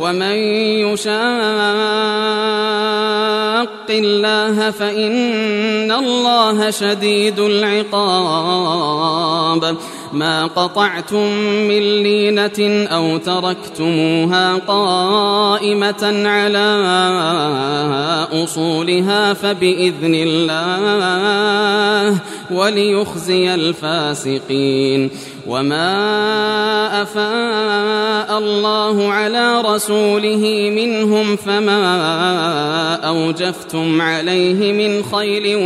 ومن يشاق الله فإن الله شديد العقاب ما قطعتم من لينة أو تركتموها قائمة على أصولها فبإذن الله وليخزي الفاسقين. وما أفاء الله على رسوله منهم فما أوجفتم عليه من خيل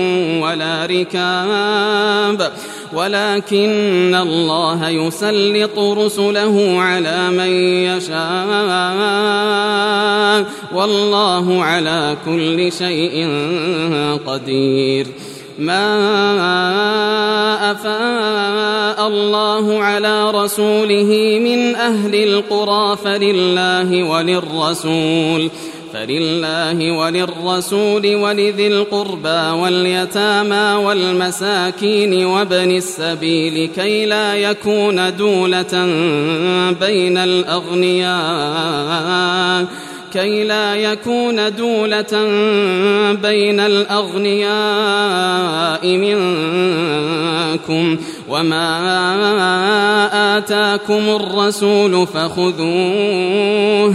ولا ركاب. ولكن الله يسلط رسله على من يشاء. والله على كل شيء قدير. ما أفاء الله على رسوله من أهل القرى فلله وللرسول. فلله وللرسول ولذي القربى واليتامى والمساكين وابن السبيل كي لا يكون دولة بين الأغنياء. كي لا يكون دولة بين الأغنياء منكم. وما آتاكم الرسول فخذوه.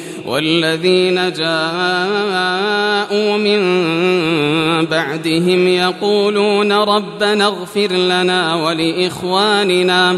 والذين جاءوا من بعدهم يقولون ربنا اغفر لنا ولإخواننا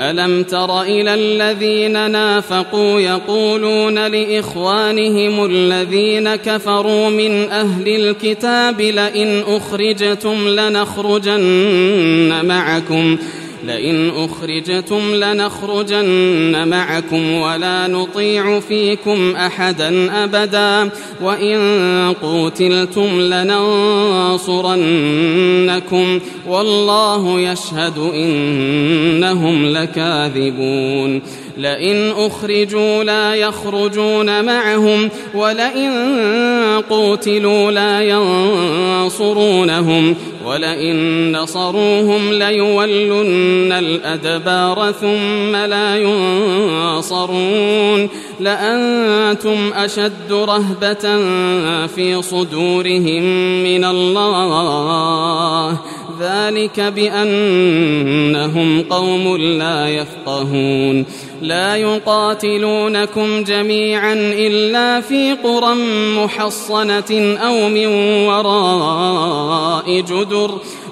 ألم تر إلى الذين نافقوا يقولون لإخوانهم الذين كفروا من أهل الكتاب لئن أخرجتم لنخرجن معكم لئن أخرجتم لنخرجن معكم ولا نطيع فيكم أحدا أبدا وإن قوتلتم لننصرنكم والله يشهد إنهم لكاذبون لئن أخرجوا لا يخرجون معهم ولئن قوتلوا لا ينصرونهم ولئن نصروهم ليولن الأدبار ثم لا ينصرون. لأنتم أشد رهبة في صدورهم من الله. ذلك بأنهم قوم لا يفقهون. لا يقاتلونكم جميعا إلا في قرى محصنة أو من وراء جدر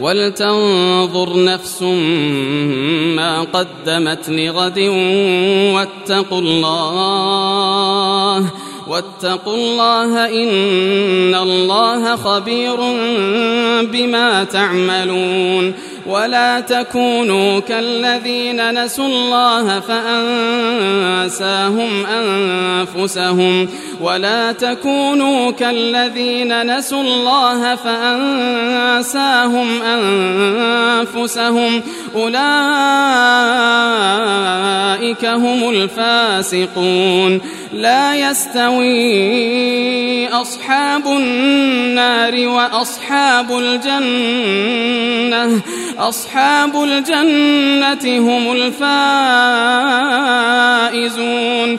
ولتنظر نفس ما قدمت لغد واتقوا الله واتقوا الله إن الله خبير بما تعملون ولا تكونوا كالذين نسوا الله فأنساهم أنفسهم ولا تكونوا كالذين نسوا الله فأنساهم أنفسهم أولئك هم الفاسقون لا يستوي أصحاب النار وأصحاب الجنة. أصحاب الجنة هم الفائزون.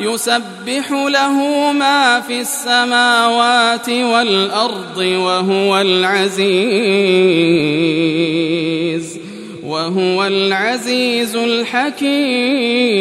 يسبح له ما في السماوات والأرض وهو العزيز وهو العزيز الحكيم.